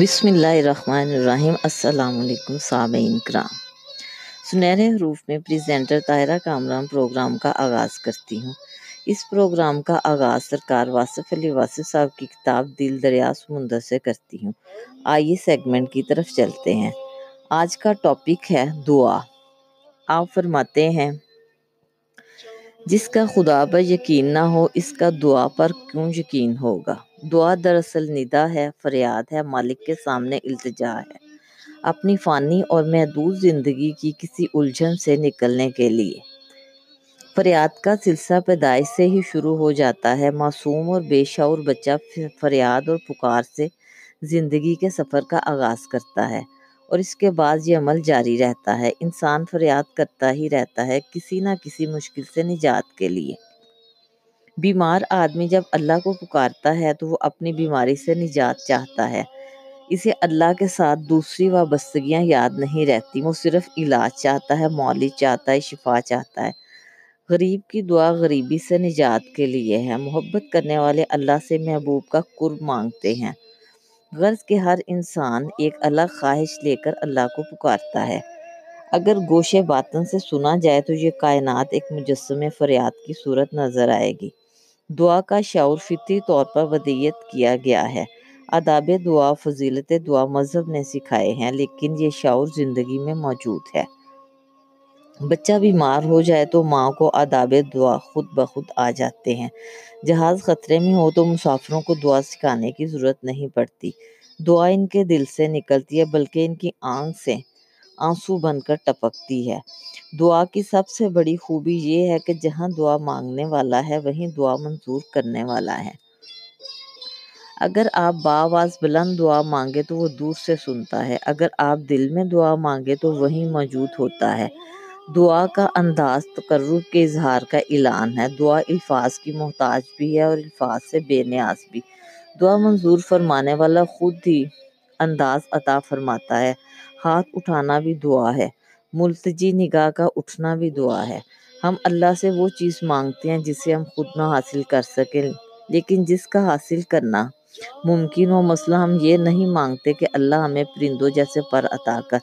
بسم اللہ الرحمن الرحیم۔ السلام علیکم سامعین کرام۔ سنہرے حروف میں پریزنٹر طاہرہ کامران پروگرام کا آغاز کرتی ہوں۔ اس پروگرام کا آغاز سرکار واصف علی واصف صاحب کی کتاب دل دریا سمندر سے کرتی ہوں۔ آئیے سیگمنٹ کی طرف چلتے ہیں۔ آج کا ٹاپک ہے دعا۔ آپ فرماتے ہیں، جس کا خدا پر یقین نہ ہو، اس کا دعا پر کیوں یقین ہوگا؟ دعا دراصل ندا ہے، فریاد ہے، مالک کے سامنے التجا ہے۔ اپنی فانی اور محدود زندگی کی کسی الجھن سے نکلنے کے لیے۔ فریاد کا سلسلہ پیدائش سے ہی شروع ہو جاتا ہے۔ معصوم اور بے شعور بچہ فریاد اور پکار سے زندگی کے سفر کا آغاز کرتا ہے اور اس کے بعد یہ عمل جاری رہتا ہے۔ انسان فریاد کرتا ہی رہتا ہے کسی نہ کسی مشکل سے نجات کے لیے۔ بیمار آدمی جب اللہ کو پکارتا ہے تو وہ اپنی بیماری سے نجات چاہتا ہے۔ اسے اللہ کے ساتھ دوسری وابستگیاں یاد نہیں رہتی، وہ صرف علاج چاہتا ہے مولی چاہتا ہے، شفا چاہتا ہے۔ غریب کی دعا غریبی سے نجات کے لیے ہے۔ محبت کرنے والے اللہ سے محبوب کا قرب مانگتے ہیں۔ غرض کے ہر انسان ایک الگ خواہش لے کر اللہ کو پکارتا ہے۔ اگر گوشے باطن سے سنا جائے تو یہ کائنات ایک مجسم فریاد کی صورت نظر آئے گی۔ دعا کا شعور فطری طور پر ودیت کیا گیا ہے۔ آداب دعا، فضیلت دعا مذہب نے سکھائے ہیں، لیکن یہ شعور زندگی میں موجود ہے۔ بچہ بیمار ہو جائے تو ماں کو آداب دعا خود بخود آ جاتے ہیں۔ جہاز خطرے میں ہو تو مسافروں کو دعا سکھانے کی ضرورت نہیں پڑتی۔ دعا ان کے دل سے نکلتی ہے، بلکہ ان کی آنکھ سے۔ آنسو بن کر ٹپکتی ہے۔ دعا کی سب سے بڑی خوبی یہ ہے کہ جہاں دعا مانگنے والا ہے، وہیں دعا منظور کرنے والا ہے۔ اگر آپ باواز بلند دعا مانگے تو وہ دور سے سنتا ہے۔ اگر آپ دل میں دعا مانگے تو وہیں موجود ہوتا ہے۔ دعا کا انداز تقرب کے اظہار کا اعلان ہے۔ دعا الفاظ کی محتاج بھی ہے اور الفاظ سے بے نیاز بھی۔ دعا منظور فرمانے والا خود ہی انداز عطا فرماتا ہے۔ ہاتھ اٹھانا بھی دعا ہے۔ ملتجی نگاہ کا اٹھنا بھی دعا ہے۔ ہم اللہ سے وہ چیز مانگتے ہیں جسے ہم خود نہ حاصل کر سکیں، لیکن جس کا حاصل کرنا ممکن ہو مثلا ہم یہ نہیں مانگتے کہ اللہ ہمیں پرندوں جیسے پر عطا کر،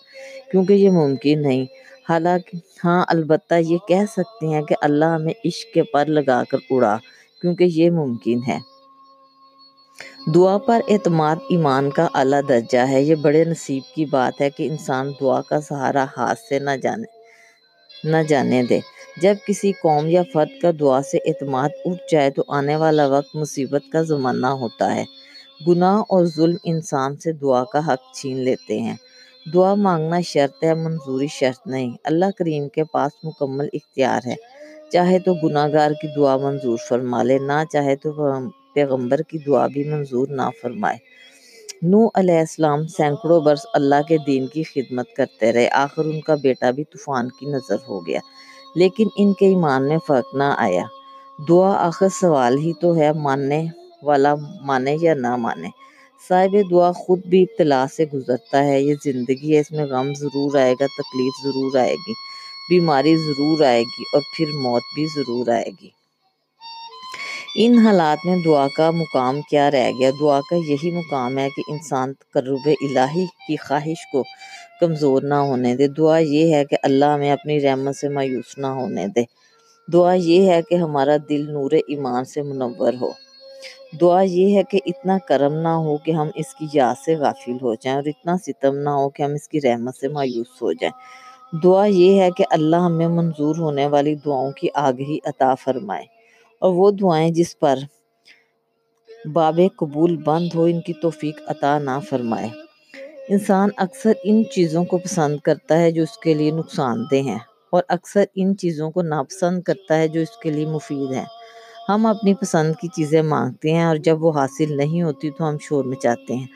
کیونکہ یہ ممکن نہیں۔ حالانکہ ہاں البتہ یہ کہہ سکتے ہیں کہ اللہ ہمیں عشق کے پر لگا کر اڑا، کیونکہ یہ ممکن ہے۔ دعا پر اعتماد ایمان کا اعلیٰ درجہ ہے۔ یہ بڑے نصیب کی بات ہے کہ انسان دعا کا سہارا ہاتھ سے نہ جانے نہ جانے دے۔ جب کسی قوم یا فرد کا دعا سے اعتماد اٹھ جائے تو آنے والا وقت مصیبت کا زمانہ ہوتا ہے۔ گناہ اور ظلم انسان سے دعا کا حق چھین لیتے ہیں۔ دعا مانگنا شرط ہے، منظوری شرط نہیں۔ اللہ کریم کے پاس مکمل اختیار ہے۔ چاہے تو گناہ گار کی دعا منظور فرما لے، نہ چاہے تو پیغمبر کی دعا بھی منظور نہ فرمائے نو علیہ السلام سینکڑوں برس اللہ کے دین کی خدمت کرتے رہے۔ آخر ان کا بیٹا بھی طوفان کی نظر ہو گیا۔ لیکن ان کے ایمان میں فرق نہ آیا۔ دعا آخر سوال ہی تو ہے ماننے والا مانے یا نہ مانے۔ صاحب دعا خود بھی ابتلا سے گزرتا ہے۔ یہ زندگی ہے، اس میں غم ضرور آئے گا، تکلیف ضرور آئے گی، بیماری ضرور آئے گی اور پھر موت بھی ضرور آئے گی۔ ان حالات میں دعا کا مقام کیا رہ گیا؟ دعا کا یہی مقام ہے کہ انسان تقرب الہی کی خواہش کو کمزور نہ ہونے دے۔ دعا یہ ہے کہ اللہ ہمیں اپنی رحمت سے مایوس نہ ہونے دے۔ دعا یہ ہے کہ ہمارا دل نور ایمان سے منور ہو۔ دعا یہ ہے کہ اتنا کرم نہ ہو کہ ہم اس کی یاد سے غافل ہو جائیں اور اتنا ستم نہ ہو کہ ہم اس کی رحمت سے مایوس ہو جائیں۔ دعا یہ ہے کہ اللہ ہمیں منظور ہونے والی دعاؤں کی آگہی عطا فرمائے۔ اور وہ دعائیں جس پر باب قبول بند ہو، ان کی توفیق عطا نہ فرمائے۔ انسان اکثر ان چیزوں کو پسند کرتا ہے جو اس کے لیے نقصان دہ ہیں، اور اکثر ان چیزوں کو ناپسند کرتا ہے جو اس کے لیے مفید ہیں۔ ہم اپنی پسند کی چیزیں مانگتے ہیں، اور جب وہ حاصل نہیں ہوتی تو ہم شور مچاتے ہیں۔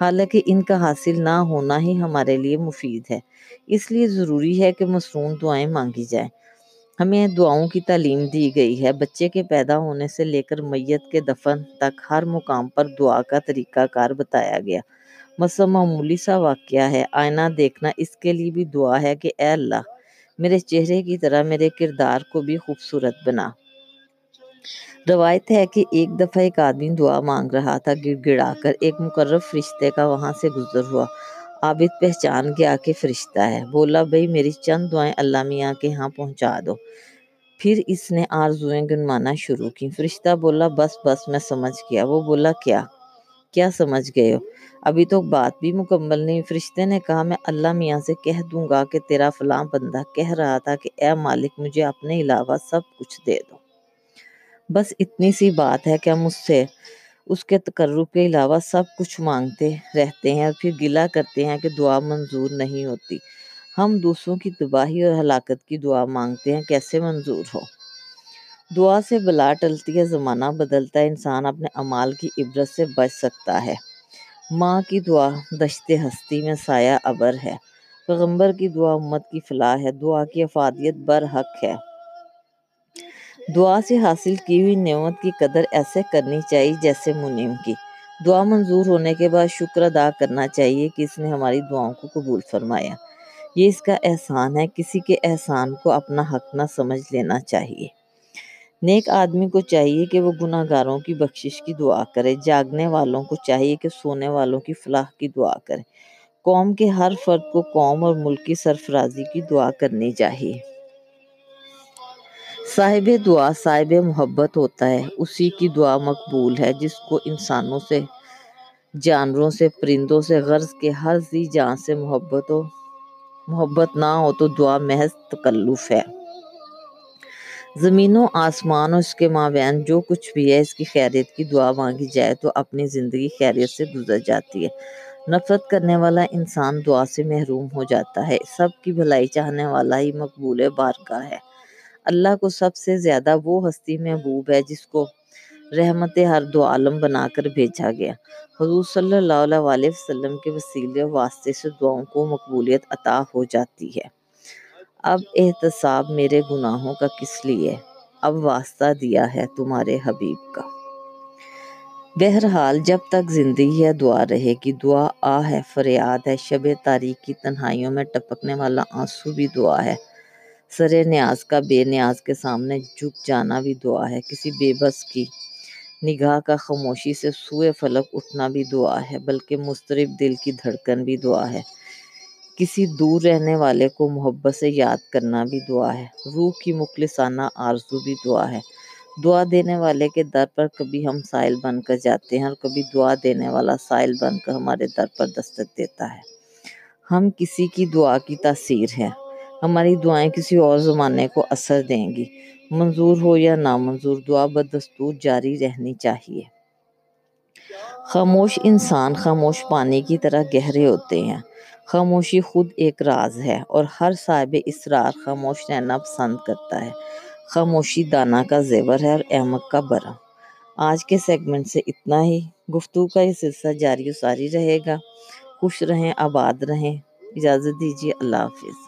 حالانکہ ان کا حاصل نہ ہونا ہی ہمارے لیے مفید ہے۔ اس لیے ضروری ہے کہ مصنون دعائیں مانگی جائیں۔ ہمیں دعاؤں کی تعلیم دی گئی ہے۔ بچے کے پیدا ہونے سے لے کر میت کے دفن تک ہر مقام پر دعا کا طریقہ کار بتایا گیا۔ مثلا معمولی سا واقعہ ہے۔ آئینہ دیکھنا اس کے لیے بھی دعا ہے کہ اے اللہ، میرے چہرے کی طرح میرے کردار کو بھی خوبصورت بنا۔ روایت ہے کہ ایک دفعہ ایک آدمی دعا مانگ رہا تھا گڑ گڑا کر، ایک مقرب فرشتے کا وہاں سے گزر ہوا۔ عابد پہچان گیا کہ فرشتہ ہے۔ بولا، بھئی میری چند دعائیں اللہ میاں کے ہاں پہنچا دو۔ پھر اس نے آرزویں گنوانا شروع کی فرشتہ بولا، بس بس، میں سمجھ گیا۔ وہ بولا، کیا؟ کیا سمجھ گئے ہو؟ ابھی تو بات بھی مکمل نہیں۔ فرشتے نے کہا، میں اللہ میاں سے کہہ دوں گا کہ تیرا فلاں بندہ کہہ رہا تھا کہ اے مالک، مجھے اپنے علاوہ سب کچھ دے دو۔ بس اتنی سی بات ہے کہ ہم اس سے؟ اس کے تقرب کے علاوہ سب کچھ مانگتے رہتے ہیں اور پھر گلا کرتے ہیں کہ دعا منظور نہیں ہوتی۔ ہم دوسروں کی تباہی اور ہلاکت کی دعا مانگتے ہیں، کیسے منظور ہو؟ دعا سے بلا ٹلتی ہے، زمانہ بدلتا ہے، انسان اپنے عمال کی عبرت سے بچ سکتا ہے۔ ماں کی دعا دشت ہستی میں سایہ ابر ہے۔ پیغمبر کی دعا امت کی فلاح ہے۔ دعا کی افادیت برحق ہے۔ دعا سے حاصل کی ہوئی نعمت کی قدر ایسے کرنی چاہیے جیسے منیم کی۔ دعا منظور ہونے کے بعد شکر ادا کرنا چاہیے کہ اس نے ہماری دعاؤں کو قبول فرمایا۔ یہ اس کا احسان ہے، کسی کے احسان کو اپنا حق نہ سمجھ لینا چاہیے۔ نیک آدمی کو چاہیے کہ وہ گناہ گاروں کی بخشش کی دعا کرے، جاگنے والوں کو چاہیے کہ سونے والوں کی فلاح کی دعا کرے۔ قوم کے ہر فرد کو قوم اور ملک کی سرفرازی کی دعا کرنی چاہیے۔ صاحب دعا، صاحب محبت ہوتا ہے۔ اسی کی دعا مقبول ہے، جس کو انسانوں سے، جانوروں سے، پرندوں سے، غرض کے ہر ذی جان سے محبت ہو، محبت نہ ہو تو دعا محض تکلف ہے۔ زمین و آسمان اور اس کے مابین جو کچھ بھی ہے، اس کی خیریت کی دعا مانگی جائے تو اپنی زندگی خیریت سے گزر جاتی ہے۔ نفرت کرنے والا انسان دعا سے محروم ہو جاتا ہے۔ سب کی بھلائی چاہنے والا ہی مقبول بارگاہ ہے۔ اللہ کو سب سے زیادہ وہ ہستی محبوب ہے جس کو رحمت ہر دو عالم بنا کر بھیجا گیا۔ حضور صلی اللہ علیہ وسلم کے وسیلے واسطے سے دعاؤں کو مقبولیت عطا ہو جاتی ہے۔ اب احتساب میرے گناہوں کا کس لیے؟ اب واسطہ دیا ہے تمہارے حبیب کا۔ بہرحال جب تک زندگی ہے دعا رہے گی، دعا آ ہے، فریاد ہے، شب تاریخ کی تنہائیوں میں ٹپکنے والا آنسو بھی دعا ہے۔ سر نیاز کا بے نیاز کے سامنے جھک جانا بھی دعا ہے۔ کسی بے بس کی نگاہ کا خاموشی سے سوئے فلک اٹھنا بھی دعا ہے، بلکہ مسترب دل کی دھڑکن بھی دعا ہے۔ کسی دور رہنے والے کو محبت سے یاد کرنا بھی دعا ہے۔ روح کی مخلصانہ آرزو بھی دعا ہے۔ دعا دینے والے کے در پر کبھی ہم سائل بن کر جاتے ہیں اور کبھی دعا دینے والا سائل بن کر ہمارے در پر دستک دیتا ہے۔ ہم کسی کی دعا کی تاثیر ہے ہماری دعائیں کسی اور زمانے کو اثر دیں گی۔ منظور ہو یا نامنظور، دعا بدستور جاری رہنی چاہیے۔ خاموش انسان خاموش پانی کی طرح گہرے ہوتے ہیں۔ خاموشی خود ایک راز ہے اور ہر صاحب اسرار خاموش رہنا پسند کرتا ہے۔ خاموشی دانا کا زیور ہے اور احمق کا برا آج کے سیگمنٹ سے اتنا ہی۔ گفتگو کا یہ سلسلہ جاری و ساری رہے گا۔ خوش رہیں، آباد رہیں۔ اجازت دیجیے، اللہ حافظ۔